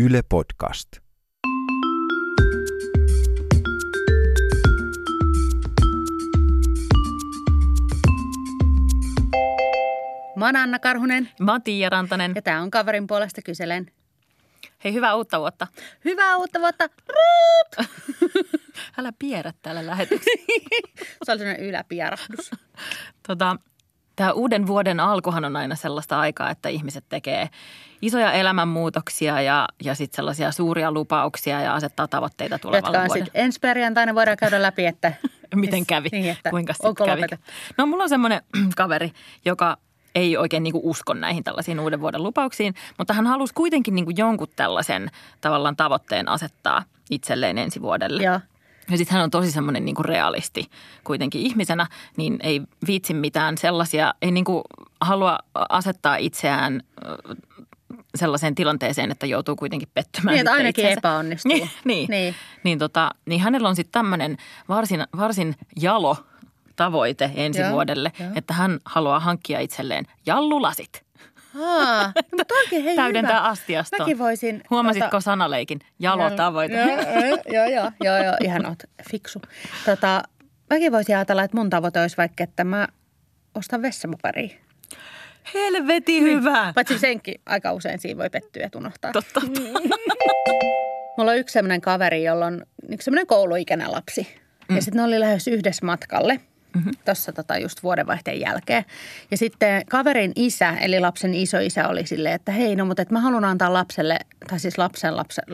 Yle Podcast. Mä oon Anna Karhunen Mä oon Tiia Rantanen. ja tää on kaverin puolesta kyselen. Hei, hyvää uutta vuotta. Hyvää uutta vuotta! Älä pierä täällä lähetyksessä. Se oli sellainen yläpierahdus. tota, Tämä uuden vuoden alkuhan on aina sellaista aikaa, että ihmiset tekee isoja elämänmuutoksia ja, ja sitten sellaisia suuria lupauksia ja asettaa tavoitteita tulevalle Jotka on vuodelle. sitten ensi perjantaina voidaan käydä läpi, että Miten kävi? Niin, että Kuinka sitten kävi? lopetettu? No mulla on semmoinen kaveri, joka ei oikein niin usko näihin tällaisiin uuden vuoden lupauksiin, mutta hän halusi kuitenkin niin jonkun tällaisen tavallaan tavoitteen asettaa itselleen ensi vuodelle. Joo. Ja sitten hän on tosi semmoinen niin realisti kuitenkin ihmisenä, niin ei viitsi mitään sellaisia, ei niin kuin halua asettaa itseään sellaiseen tilanteeseen, että joutuu kuitenkin pettymään. Niin, että ainakin itseensä. epäonnistuu. Niin, niin, Niin. niin. Niin, tota, niin hänellä on sitten tämmöinen varsin, varsin jalo tavoite ensi Joo, vuodelle, joo. että hän haluaa hankkia itselleen jallulasit. Aa, no, mutta oikein hei Täydentää hyvä. astiastoon. Mäkin voisin... Huomasitko tota- sanaleikin? Jalo tavoite. Joo, joo, joo, joo, ihan oot fiksu. Tota, mäkin voisin ajatella, että mun tavoite olisi vaikka, että mä ostan vessapaperia. Helveti hyvä. Paitsi senkin aika usein siinä voi pettyä ja unohtaa. Totta. Mulla on yksi sellainen kaveri, jolla on niin semmoinen kouluikäinen lapsi. Mm. Ja sitten ne oli lähes yhdessä matkalle. Mm-hmm. Tuossa tota just vuodenvaihteen jälkeen. Ja sitten kaverin isä, eli lapsen isoisä oli silleen, että hei no mutta et mä haluan antaa lapselle, tai siis lapsen lapsen,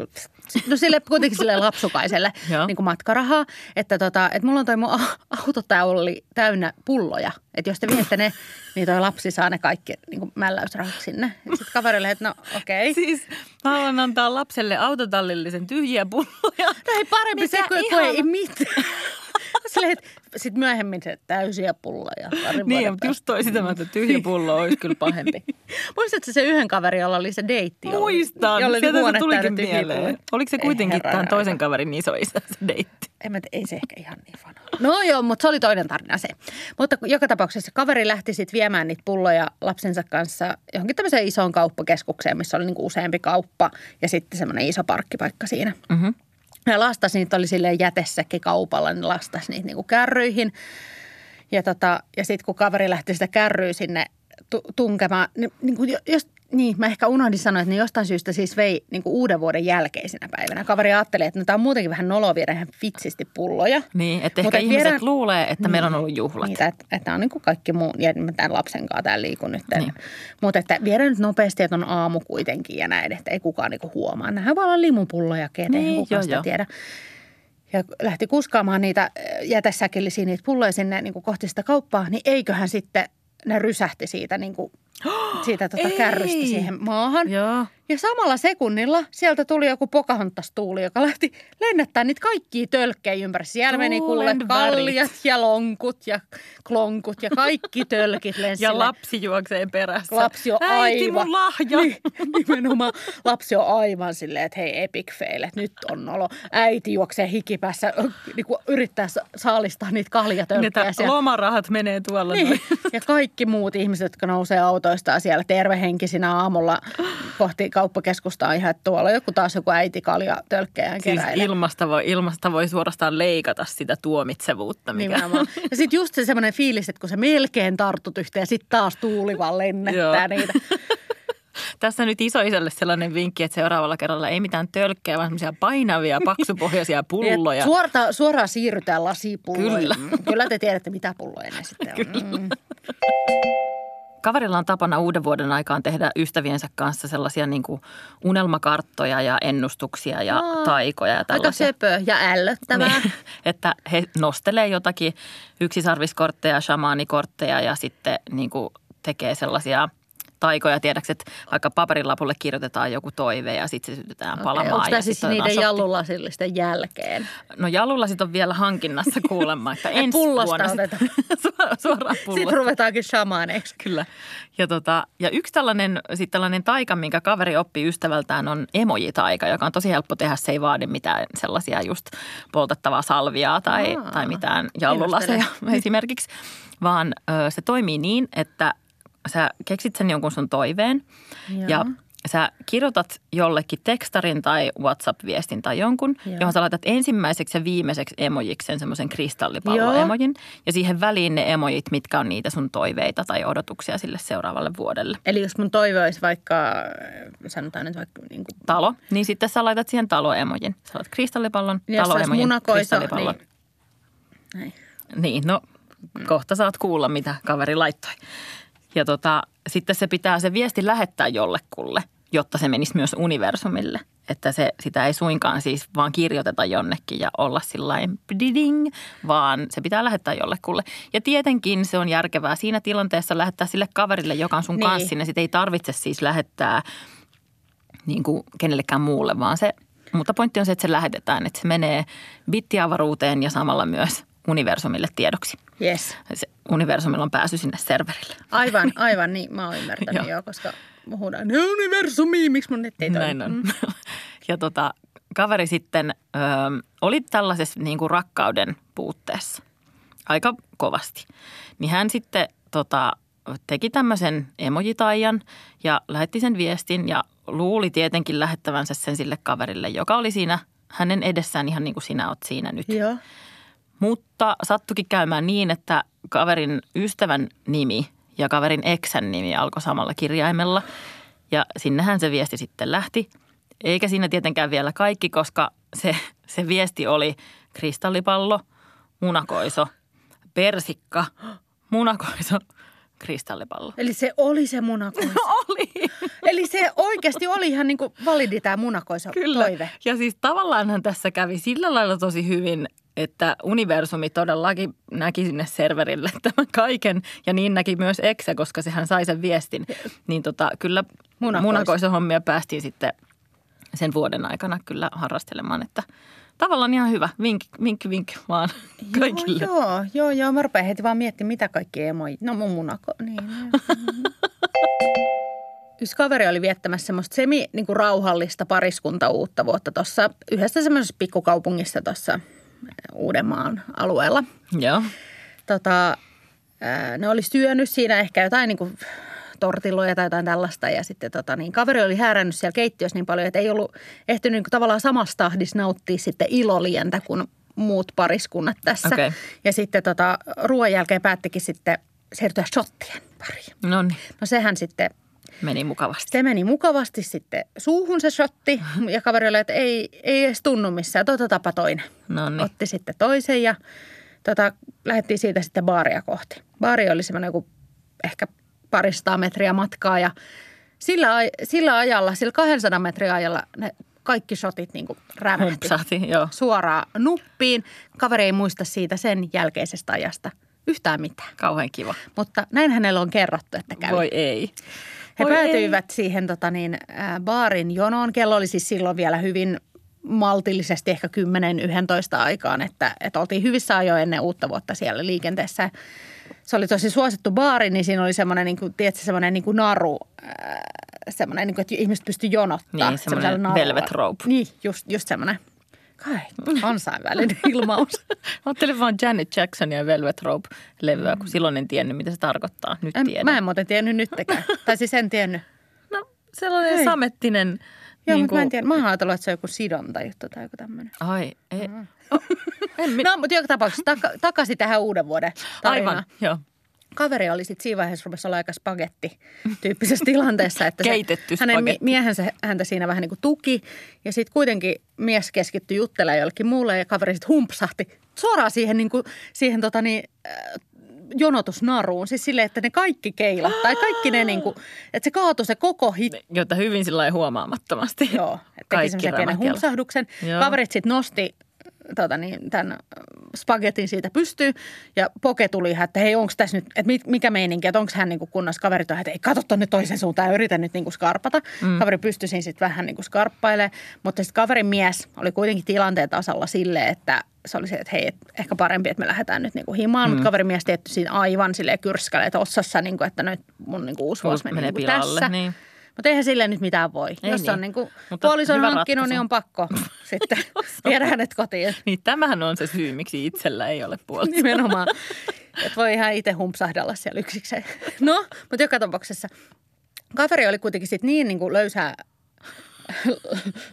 no sille kuitenkin sille lapsukaiselle niin kuin matkarahaa. Että tota, että mulla on toi mun a- autotäuli täynnä pulloja. Että jos te viette ne, niin toi lapsi saa ne kaikki niin kuin mälläysrahat sinne. Sitten kaverille, että no okei. Okay. Siis mä haluan antaa lapselle autotallillisen tyhjiä pulloja. No ei parempi Mikä se, kun, kun ihana. ei mitään. Silleen, että sitten myöhemmin se täysiä pulloja. Niin, mutta just toi sitä, että tyhjä pullo olisi kyllä pahempi. Muistatko se yhden kaverin, jolla oli se deitti? Muistan, jolla oli sieltä se tulikin mieleen. Oliko se kuitenkin herranen tämän toisen kaverin isoisä se deitti? En mä, ei se ehkä ihan niin fana. No joo, mutta se oli toinen tarina se. Mutta joka tapauksessa kaveri lähti sitten viemään niitä pulloja lapsensa kanssa johonkin tämmöiseen isoon kauppakeskukseen, missä oli niinku useampi kauppa ja sitten semmoinen iso parkkipaikka siinä. Mm-hmm. Ja lastasi niitä oli silleen jätessäkin kaupalla, niin lastasi niitä niinku kärryihin. Ja, tota, ja sitten kun kaveri lähti sitä kärryä sinne tu- tunkemaan, niin, niin, kuin jo- jos, niin mä ehkä unohdin sanoa, että ne jostain syystä siis vei niin uuden vuoden jälkeisenä päivänä. Kaveri ajatteli, että no, tämä on muutenkin vähän noloa viedä ihan vitsisti pulloja. Niin, että Mutta ehkä et ihmiset viedään- luulee, että meillä on ollut juhlat. Niitä, että, että on niin kuin kaikki muu, ja mä tämän lapsen kanssa täällä liikun nyt. Niin. Niin. Mutta että viedään nyt nopeasti, että on aamu kuitenkin ja näin, että ei kukaan niin kuin huomaa. Nämähän voi olla limupulloja, ketä Niin, niin, kukaan joo, sitä joo. tiedä. Ja lähti kuskaamaan niitä jätesäkillisiä niitä pulloja sinne niin kuin kohti sitä kauppaa, niin eiköhän sitten ne rysähti siitä, niin kuin, siitä tota Ei! kärrystä siihen maahan. Joo. Ja samalla sekunnilla sieltä tuli joku Pocahontas-tuuli, joka lähti lennättää niitä kaikkia tölkkejä ympäri. Siellä meni kuule kaljat ja lonkut ja klonkut ja kaikki tölkit lensi. Ja lapsi juoksee perässä. Lapsi on Äiti, aivan. mun lahja. Niin, nimenomaan. Lapsi on aivan silleen, että hei epic fail, että nyt on nolo. Äiti juoksee hikipäässä, niin kuin yrittää sa- saalistaa niitä kaljatölkkejä. Siellä. lomarahat menee tuolla Niin. noin. Ja kaikki muut ihmiset, jotka nousee autoistaan siellä tervehenkisinä aamulla kohti kauppakeskusta on ihan, tuolla joku taas joku äiti kalja tölkkejään Siis keräilee. ilmasta voi, ilmasta voi suorastaan leikata sitä tuomitsevuutta. Mikä... Nimenomaan. Ja sitten just se semmoinen fiilis, että kun sä melkein tartut yhteen ja sitten taas tuuli vaan lennättää niitä. Tässä nyt isoisälle sellainen vinkki, että seuraavalla kerralla ei mitään tölkkejä, vaan semmoisia painavia, paksupohjaisia pulloja. Ja Suorta, suoraan siirrytään lasipulloihin. Kyllä. Kyllä te tiedätte, mitä pulloja ne sitten on. Mm. Kaverilla on tapana uuden vuoden aikaan tehdä ystäviensä kanssa sellaisia niin kuin unelmakarttoja ja ennustuksia ja Aa, taikoja ja Aika söpö ja ällöttävää. Niin, että he nostelee jotakin yksisarviskortteja, shamaanikortteja ja sitten niin kuin tekee sellaisia taikoja. Tiedätkö, että vaikka paperilapulle kirjoitetaan joku toive ja sitten se sytytään palamaan. Onko tämä siis niiden jallulasillisten jälkeen? No jallulasit on vielä hankinnassa kuulemma, että ensi pullosta vuonna otetaan. suoraan, suoraan Sitten pullosta. ruvetaankin shamaaneiksi. Kyllä. Ja, tota, ja yksi tällainen, sit tällainen taika, minkä kaveri oppi ystävältään, on emoji-taika, joka on tosi helppo tehdä. Se ei vaadi mitään sellaisia just poltettavaa salviaa tai, Aa, tai mitään jallulaseja esimerkiksi, vaan ö, se toimii niin, että sä keksit sen jonkun sun toiveen Joo. ja sä kirjoitat jollekin tekstarin tai WhatsApp-viestin tai jonkun, Joo. johon sä laitat ensimmäiseksi ja viimeiseksi emojiksi sen semmoisen kristallipallo-emojin. Ja siihen väliin ne emojit, mitkä on niitä sun toiveita tai odotuksia sille seuraavalle vuodelle. Eli jos mun toive olisi vaikka, sanotaan nyt vaikka niin kuin, Talo, niin sitten sä laitat siihen taloemojin. Sä laitat kristallipallon, se olisi taloemojin, kristallipallon. niin, näin. Niin, no kohta saat kuulla, mitä kaveri laittoi. Ja tota, sitten se pitää se viesti lähettää jollekulle, jotta se menisi myös universumille. Että se, sitä ei suinkaan siis vaan kirjoiteta jonnekin ja olla sillain ding, vaan se pitää lähettää jollekulle. Ja tietenkin se on järkevää siinä tilanteessa lähettää sille kaverille, joka on sun Niin. kanssa sinne. Sitä ei tarvitse siis lähettää niin kuin kenellekään muulle, vaan se, mutta pointti on se, että se lähetetään, että se menee bittiavaruuteen ja samalla myös universumille tiedoksi. Yes. Se universumilla on pääsy sinne serverille. Aivan, aivan niin. Mä oon ymmärtänyt jo, koska huudaan, ne universumi, miksi mun netti ei toimi? Näin on. Ja tota, kaveri sitten ö, oli tällaisessa niin kuin rakkauden puutteessa aika kovasti. Niin hän sitten tota, teki tämmöisen emojitaian ja lähetti sen viestin ja luuli tietenkin lähettävänsä sen sille kaverille, joka oli siinä hänen edessään ihan niin kuin sinä oot siinä nyt. Joo. Mutta sattukin käymään niin, että kaverin ystävän nimi ja kaverin eksän nimi alkoi samalla kirjaimella. Ja sinnehän se viesti sitten lähti. Eikä siinä tietenkään vielä kaikki, koska se, se viesti oli kristallipallo, munakoiso, persikka, munakoiso, kristallipallo. Eli se oli se munakoiso. Eli se oikeasti oli ihan niin kuin validi tämä munakoiso Kyllä. toive. Ja siis tavallaanhan tässä kävi sillä lailla tosi hyvin, että universumi todellakin näki sinne serverille tämän kaiken. Ja niin näki myös Exe, koska sehän sai sen viestin. Niin tota, kyllä Munakoiso. munakoiso hommia päästiin sitten sen vuoden aikana kyllä harrastelemaan. Että tavallaan ihan hyvä. Vink, vink, vink vaan kaikille. Joo, joo, joo, joo. Mä rupean heti vaan miettimään, mitä kaikki emojit. No mun munako, niin. Yksi kaveri oli viettämässä semmoista semi niin kuin rauhallista pariskunta uutta vuotta tuossa yhdessä semmoisessa pikkukaupungissa tuossa Uudenmaan alueella. Joo. Tota, ää, ne oli syönyt siinä ehkä jotain niin kuin tortilloja tai jotain tällaista. Ja sitten tota, niin kaveri oli häärännyt siellä keittiössä niin paljon, että ei ollut ehtinyt niin kuin tavallaan samassa tahdissa nauttia sitten ilolientä kuin muut pariskunnat tässä. Okei. Ja sitten tota, ruoan jälkeen päättikin sitten siirtyä shottien pariin. No niin, No sehän sitten, meni mukavasti. se meni mukavasti sitten suuhun se shotti. Ja kaveri oli, että ei, ei edes tunnu missään, otetaanpa toinen No niin. otti sitten toisen ja tota, lähdettiin siitä sitten baaria kohti. Baari oli semmoinen joku ehkä paristaa metriä matkaa ja sillä, sillä ajalla, sillä 200 metriä ajalla ne kaikki shotit niin kuin rämähti Humpsahti, joo. suoraan nuppiin. Kaveri ei muista siitä sen jälkeisestä ajasta yhtään mitään. Kauhean kiva. Mutta näin hänellä on kerrottu, että kävi. Voi ei. He Voi päätyivät siihen tota niin, ää, baarin jonoon. Kello oli siis silloin vielä hyvin maltillisesti ehkä 10-11 aikaan, että, että oltiin hyvissä ajoin ennen uutta vuotta siellä liikenteessä. Se oli tosi suosittu baari, niin siinä oli semmoinen, niin kuin, tiedätkö, semmoinen niin kuin naru, ää, semmoinen, niin kuin, että ihmiset pystyi jonottaa. Niin, semmoinen velvet rope. Niin, just, just semmoinen. Kai, kansainvälinen ilmaus. Ajattelin vaan Janet Jacksonia ja Velvet Rope-levyä, kun silloin en tiennyt, mitä se tarkoittaa. Nyt En, tiedän. mä en muuten tiennyt nyttekään. tai siis en tiennyt. No sellainen Hei. samettinen. Joo, niin mutta mä en tiedä. Mä oon ajatellut, että se on joku sidonta juttu tai joku tämmöinen. Ai, ei. Oh, en mi- No, mutta joka tapauksessa taka, takaisin tähän uuden vuoden tarinaan. Aivan, joo. Kaveri oli sitten siinä vaiheessa rupesi olla aika spagetti tyyppisessä tilanteessa. Että se, Keitetty hänen spagetti. miehensä häntä siinä vähän niin kuin tuki. Ja sitten kuitenkin mies keskittyi juttelemaan jollekin muulle ja kaveri sitten humpsahti suoraan siihen, niin kuin, siihen tota niin, äh, jonotusnaruun. Siis silleen, että ne kaikki keilahtaa ja kaikki ne niin kuin, että se kaatui se koko hit, Jota hyvin sillä huomaamattomasti. Joo, että teki Kaikki semmoisen pienen humpsahduksen. Joo. Kaverit sitten nosti tota niin, tämän spagetin siitä pystyyn ja Poke tuli ihan, että hei onko tässä nyt, että mit- mikä meininki, että onko hän niin kunnossa. Kaverit on, että ei katso tonne toisen suuntaan ja yritä nyt niin kuin skarpata. Mm. Kaveri pystyi siinä sitten vähän niin kuin skarppailemaan, mutta sitten kaverin mies oli kuitenkin tilanteen tasalla silleen, että se oli se, että hei, et ehkä parempi, että me lähdetään nyt niin kuin himaan, mm. mutta kaverin mies tietty siinä aivan silleen kyrskäleet ossassa, niin kuin, että nyt mun niin kuin uusi vuosi menee niin kuin pilalle, tässä. niin. Mutta eihän sille nyt mitään voi. Ei Jos niin. on niin kuin Mutta puolison hankkinut, ratkaisu. niin on pakko sitten viedä hänet kotiin. Niin tämähän on se syy, miksi itsellä ei ole puolta. Nimenomaan. Että voi ihan itse humpsahdella siellä yksikseen. No, mutta joka tapauksessa kaveri oli kuitenkin sitten niin, niin kuin löysää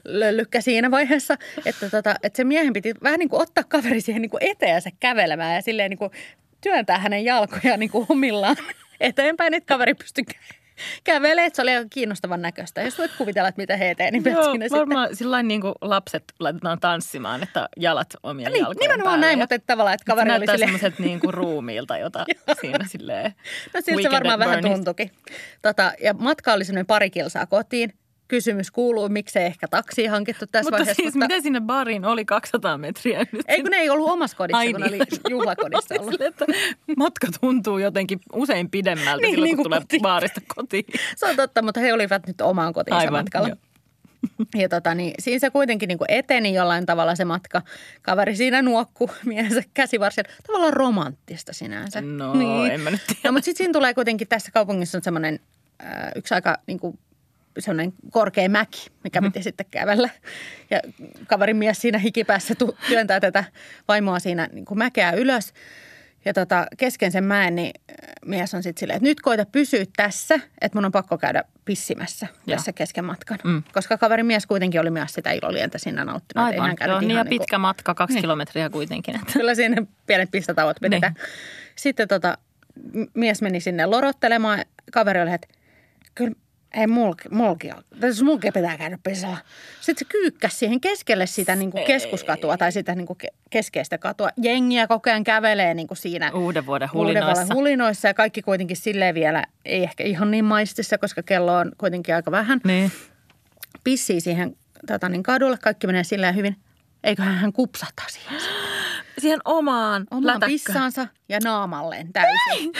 löllykkä siinä vaiheessa, että, tota, että se miehen piti vähän niin kuin ottaa kaveri siihen niin kuin eteensä kävelemään ja silleen niin kuin työntää hänen jalkojaan niin kuin omillaan eteenpäin, että kaveri pystyi kävelee, että se oli aika kiinnostavan näköistä. Jos voit kuvitella, että mitä he eteen, niin Joo, siinä varmaan sitten. sillä niin kuin lapset laitetaan tanssimaan, että jalat omia niin, jalkojen nimenomaan päälle. näin, mutta että tavallaan, että kaveri se oli silleen... semmoiset niin kuin ruumiilta, jota siinä silleen No siltä se varmaan vähän tuntukin. Tota, ja matka oli semmoinen pari kilsaa kotiin. Kysymys kuuluu, miksei ehkä taksi hankittu tässä Mutta vaiheessa. siis miten sinne bariin oli 200 metriä nyt? Ei kun ne ei ollut omassa kodissa, Ai kun ne oli niin. juhlakodissa ollut. Silleen, että matka tuntuu jotenkin usein pidemmältä Niin, silloin, niin kun tulee kotiin. baarista kotiin. Se on totta, mutta he olivat nyt omaan kotiinsa Aivan, matkalla. joo. Ja tota, niin, siinä se kuitenkin niin eteni jollain tavalla se matka. Kaveri siinä nuokku miehensä käsivarsilla. Tavallaan romanttista sinänsä. No, en mä nyt tiedä. No, mutta sitten siinä tulee kuitenkin tässä kaupungissa on semmoinen äh, yksi aika niin kuin, semmoinen korkea mäki, mikä piti sitten kävellä. Ja kaverin mies siinä hikipäässä tu- työntää tätä vaimoa siinä niin kuin mäkeä ylös. Ja tota, kesken sen mäen, niin äh, mies on sitten silleen, että nyt koita pysyä tässä, että mun on pakko käydä pissimässä Joo. tässä kesken matkan. Mm. Koska kaverin mies kuitenkin oli myös sitä ilolientä siinä nauttinut. ei Aivan, käynyt joo, niin ja niinku- pitkä matka, kaksi Niin. kilometriä kuitenkin. Että. Kyllä siinä pienet pistatauot pidetään. Sitten tota, mies meni sinne lorottelemaan. ja Kaveri oli, että kyllä ei mulki, mulki. Tässä mulki pitää käydä pisalla. Sitten se kyykkäsi siihen keskelle sitä niin kuin keskuskatua tai sitä niin kuin ke- keskeistä katua. Jengiä koko ajan kävelee niin kuin siinä Uuden vuoden Uuden hulinoissa. vuoden hulinoissa ja kaikki kuitenkin silleen vielä, ei ehkä ihan niin maistissa, koska kello on kuitenkin aika vähän. Niin. Pissii siihen tota, niin kadulle, kaikki menee silleen hyvin. Eiköhän hän kupsahtaa siihen Siihen omaan, omaan lätäkkään. pissaansa ja naamalleen täysin.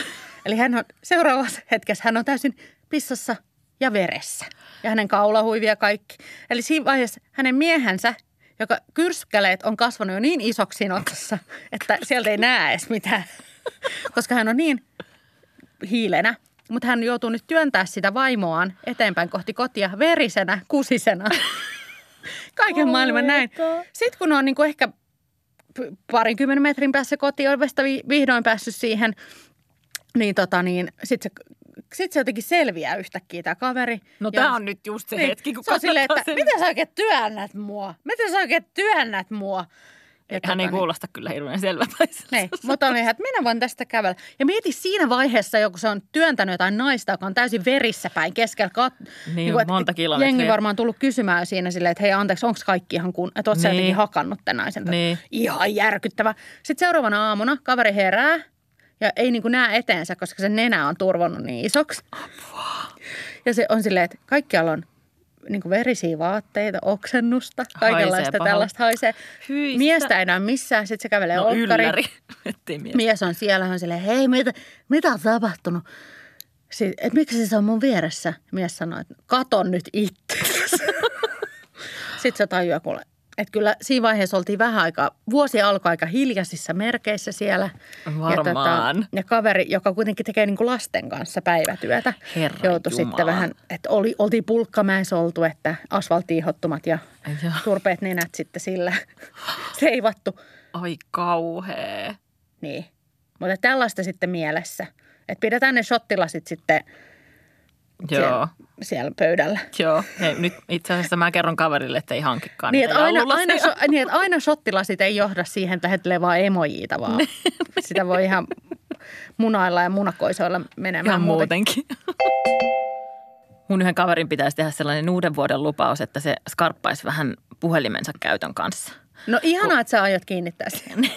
Eli hän on seuraavassa hetkessä hän on täysin pissassa ja veressä. Ja hänen kaulahuivia kaikki. Eli siinä vaiheessa hänen miehensä, joka kyrskäleet on kasvanut jo niin isoksi siinä otsassa, että sieltä ei näe edes mitään. Koska hän on niin hiilenä. Mutta hän joutuu nyt työntää sitä vaimoaan eteenpäin kohti kotia verisenä, kusisena. Kaiken Oh maailman näin. Sitten kun on niin kuin ehkä parinkymmenen metrin päässä kotiovesta vi- vihdoin päässyt siihen, niin, tota niin sitten se, sit se jotenkin selviää yhtäkkiä tämä kaveri. No Ja- tämä on nyt just se niin, hetki, kun se on silleen, että sen- miten sä oikein työnnät mua? Miten sä oikein työnnät mua? Ja Hän ei tota niin- kuulosta kyllä hirveän selväpäiseltä. Niin, mutta oli ihan, että minä voin tästä kävellä. Ja mieti siinä vaiheessa, joku se on työntänyt jotain naista, joka on täysin verissä päin keskellä. Kat- Niin, että monta kilometriä. Jengi varmaan tullut kysymään siinä silleen, että hei anteeksi, onko kaikki ihan kun, että oot Niin. jotenkin hakannut tämän naisen. Niin. Ihan järkyttävä. Sitten seuraavana aamuna kaveri herää ja ei niin kuin näe eteensä, koska se nenä on turvonnut niin isoksi. Ja se on silleen, että kaikkialla on niin kuin verisiä vaatteita, oksennusta, kaikenlaista Haisee tällaista haisee. Hyi, Miestä ei näy missään, sitten se kävelee No. Ettei mies. Mies on siellä, on silleen, hei, mitä, mitä on tapahtunut? Sitten, että miksi se on mun vieressä? Mies sanoi, että katon nyt itse. Sitten se tajuaa kuule, että kyllä siinä vaiheessa oltiin vähän aikaa, vuosi alkoi aika hiljaisissa merkeissä siellä. Varmaan. Ja, tota, ja kaveri, joka kuitenkin tekee niin kuin lasten kanssa päivätyötä, Herra joutui Jumala. sitten vähän, että oli, oltiin pulkkamäessä oltu, että asfalttiihottumat ja Joo. turpeet nenät sitten sillä seivattu. Ai kauhea. Niin. Mutta tällaista sitten mielessä. Että pidetään ne shottilasit sitten Joo. siellä, siellä pöydällä. Joo. Hei, nyt itse asiassa mä kerron kaverille, että ei hankikaan Niin että, aina, aina, so, niin, että aina shottilasit ei johda siihen, että lähettelee vaan emojiita, vaan sitä voi ihan munailla ja munakoisoilla menemään Ihan muuten. muutenkin. Mun yhden kaverin pitäisi tehdä sellainen uuden vuoden lupaus, että se skarppaisi vähän puhelimensa käytön kanssa. No ihanaa, että sä aiot kiinnittää sen.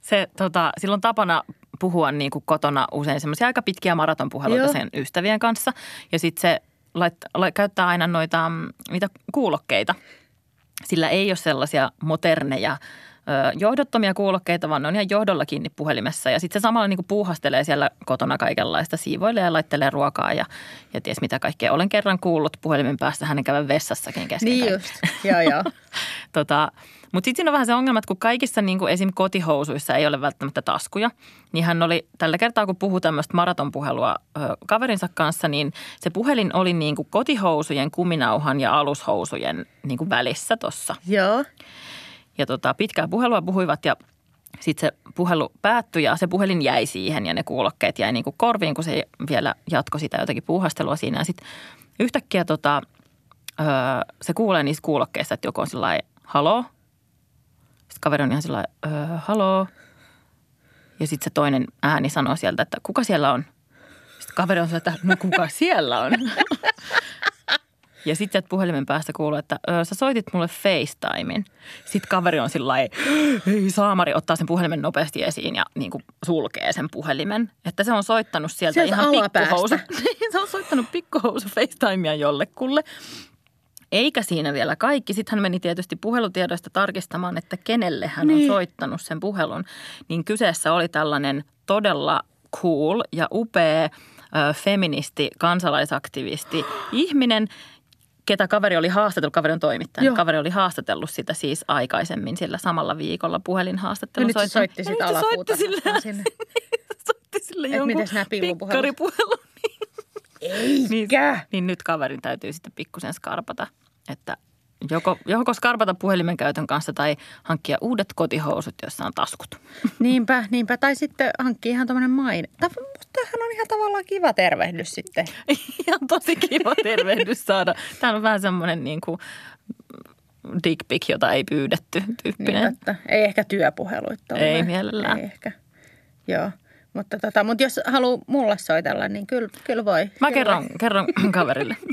Se, tota, silloin tapana puhua niin kuin kotona usein semmoisia aika pitkiä maratonpuheluita Joo. sen ystävien kanssa. Ja sitten se lait, lait, käyttää aina noita mm, niitä kuulokkeita. Sillä ei ole sellaisia moderneja ö, johdottomia kuulokkeita, vaan ne on ihan johdolla kiinni puhelimessa. Ja sitten se samalla niin kuin puuhastelee siellä kotona kaikenlaista, siivoilee ja laittelee ruokaa ja, ja ties mitä kaikkea. Olen kerran kuullut puhelimen päästä hänen käydä vessassakin kesken Niin just, joo joo. Tota, mutta sitten siinä on vähän se ongelma, että kun kaikissa niin kuin esim. kotihousuissa ei ole välttämättä taskuja, niin hän oli tällä kertaa, kun puhui tämmöistä maratonpuhelua ö, kaverinsa kanssa, niin se puhelin oli niin kuin kotihousujen, kuminauhan ja alushousujen niin kuin välissä tuossa. Joo, Ja tota, pitkää puhelua puhuivat ja sitten se puhelu päättyi ja se puhelin jäi siihen ja ne kuulokkeet jäi niin kuin korviin, kun se vielä jatkoi sitä jotenkin puuhastelua siinä. Ja sitten yhtäkkiä tota, öö, se kuulee niistä kuulokkeista, että joku on sellainen, haloo. Sitten kaveri on ihan sellainen, öö, haloo. Ja sitten se toinen ääni sanoo sieltä, että kuka siellä on? Sitten kaveri on sellainen, että no kuka siellä on? Ja sitten sieltä puhelimen päästä kuuluu, että ö, sä soitit mulle FaceTimein. Sitten kaveri on sillä ei saamari, ottaa sen puhelimen nopeasti esiin ja niin kuin sulkee sen puhelimen. Että se on soittanut sieltä, Sieltä ihan pikkuhousu. se on soittanut pikkuhousu FaceTimea jollekulle. Eikä siinä vielä kaikki. Sitten hän meni tietysti puhelutiedoista tarkistamaan, että kenelle hän niin. on soittanut sen puhelun. Niin kyseessä oli tällainen todella cool ja upea ö, feministi, kansalaisaktivisti, ihminen, ketä kaveri oli haastatellut, kaveri on toimittaja, niin kaveri oli haastatellut sitä siis aikaisemmin sillä samalla viikolla puhelinhaastattelun. Ja nyt se soitti Ja sitä nyt se soitti sille, sinne. soitti sille jonkun pikkaripuhelun. Niin, Eikä. niin nyt kaverin täytyy sitten pikkusen skarpata, että joko, joko skarpata puhelimen käytön kanssa tai hankkia uudet kotihousut, joissa on taskut. Niinpä, niinpä. Tai sitten hankkii ihan tämmöinen maine. Musta tämähän on ihan tavallaan kiva tervehdys sitten. Ihan tosi kiva tervehdys saada. Tämä on vähän semmoinen niin kuin dick pic, jota ei pyydetty Niin tyyppinen. totta. Ei ehkä työpuheluita ole. Ei mielellään. Ei ehkä. Joo. Mutta, tota, mutta jos haluaa mulle soitella, niin kyllä, kyllä voi. Mä kyllä kerron, kerron kaverille.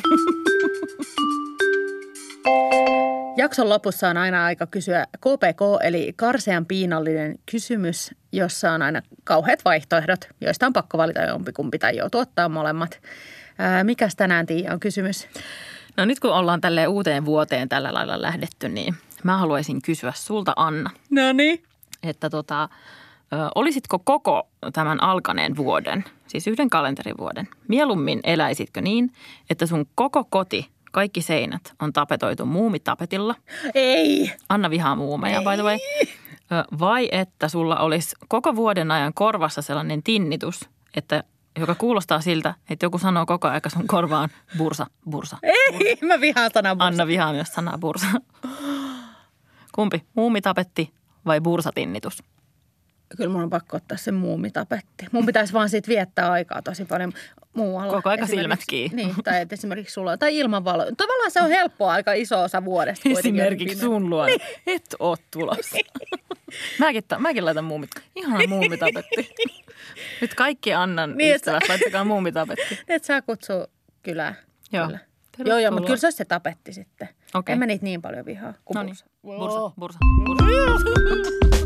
Jakson lopussa on aina aika kysyä KPK, eli karsean piinallinen kysymys, jossa on aina kauheat vaihtoehdot, joista on pakko valita jompikumpi tai joutuu ottaa molemmat. Ää, mikäs tänään Tiia on kysymys? No nyt kun ollaan tälle uuteen vuoteen tällä lailla lähdetty, niin mä haluaisin kysyä sulta Anna, No niin. että tota, ö, olisitko koko tämän alkaneen vuoden, siis yhden kalenterivuoden, mieluummin eläisitkö niin, että sun koko koti, kaikki seinät on tapetoitu muumitapetilla – Ei. Anna vihaa muumeja, by the way. Ö, Vai että sulla olisi koko vuoden ajan korvassa sellainen tinnitus, että, joka kuulostaa siltä, että joku sanoo koko ajan sun korvaan bursa, bursa. Ei, mä vihaan sanaa bursa. Anna vihaa myös sanaa bursa. Kumpi, muumitapetti vai bursatinnitus? Kyllä mun on pakko ottaa se muumitapetti. Mun pitäisi vaan siitä viettää aikaa tosi paljon muualla. Koko aika silmät kiinni. Niin, tai että esimerkiksi sulla tai ilmanvalo. Tavallaan se on helppoa aika iso osa vuodesta. Esimerkiksi sun luona. Et oo tulossa. mäkin, ta- mäkin laitan muumit. Ihana muumitapetti. Nyt kaikki Annan Niin, et ystävät, laittakaa muumitapetti. Et saa kutsua kylään. Joo. Kyllä. Tervetuloa. Joo, joo, mutta kyllä se olisi se tapetti sitten. Okei. En mä niitä niin paljon vihaa kuin No niin, bursa. bursa, bursa, bursa.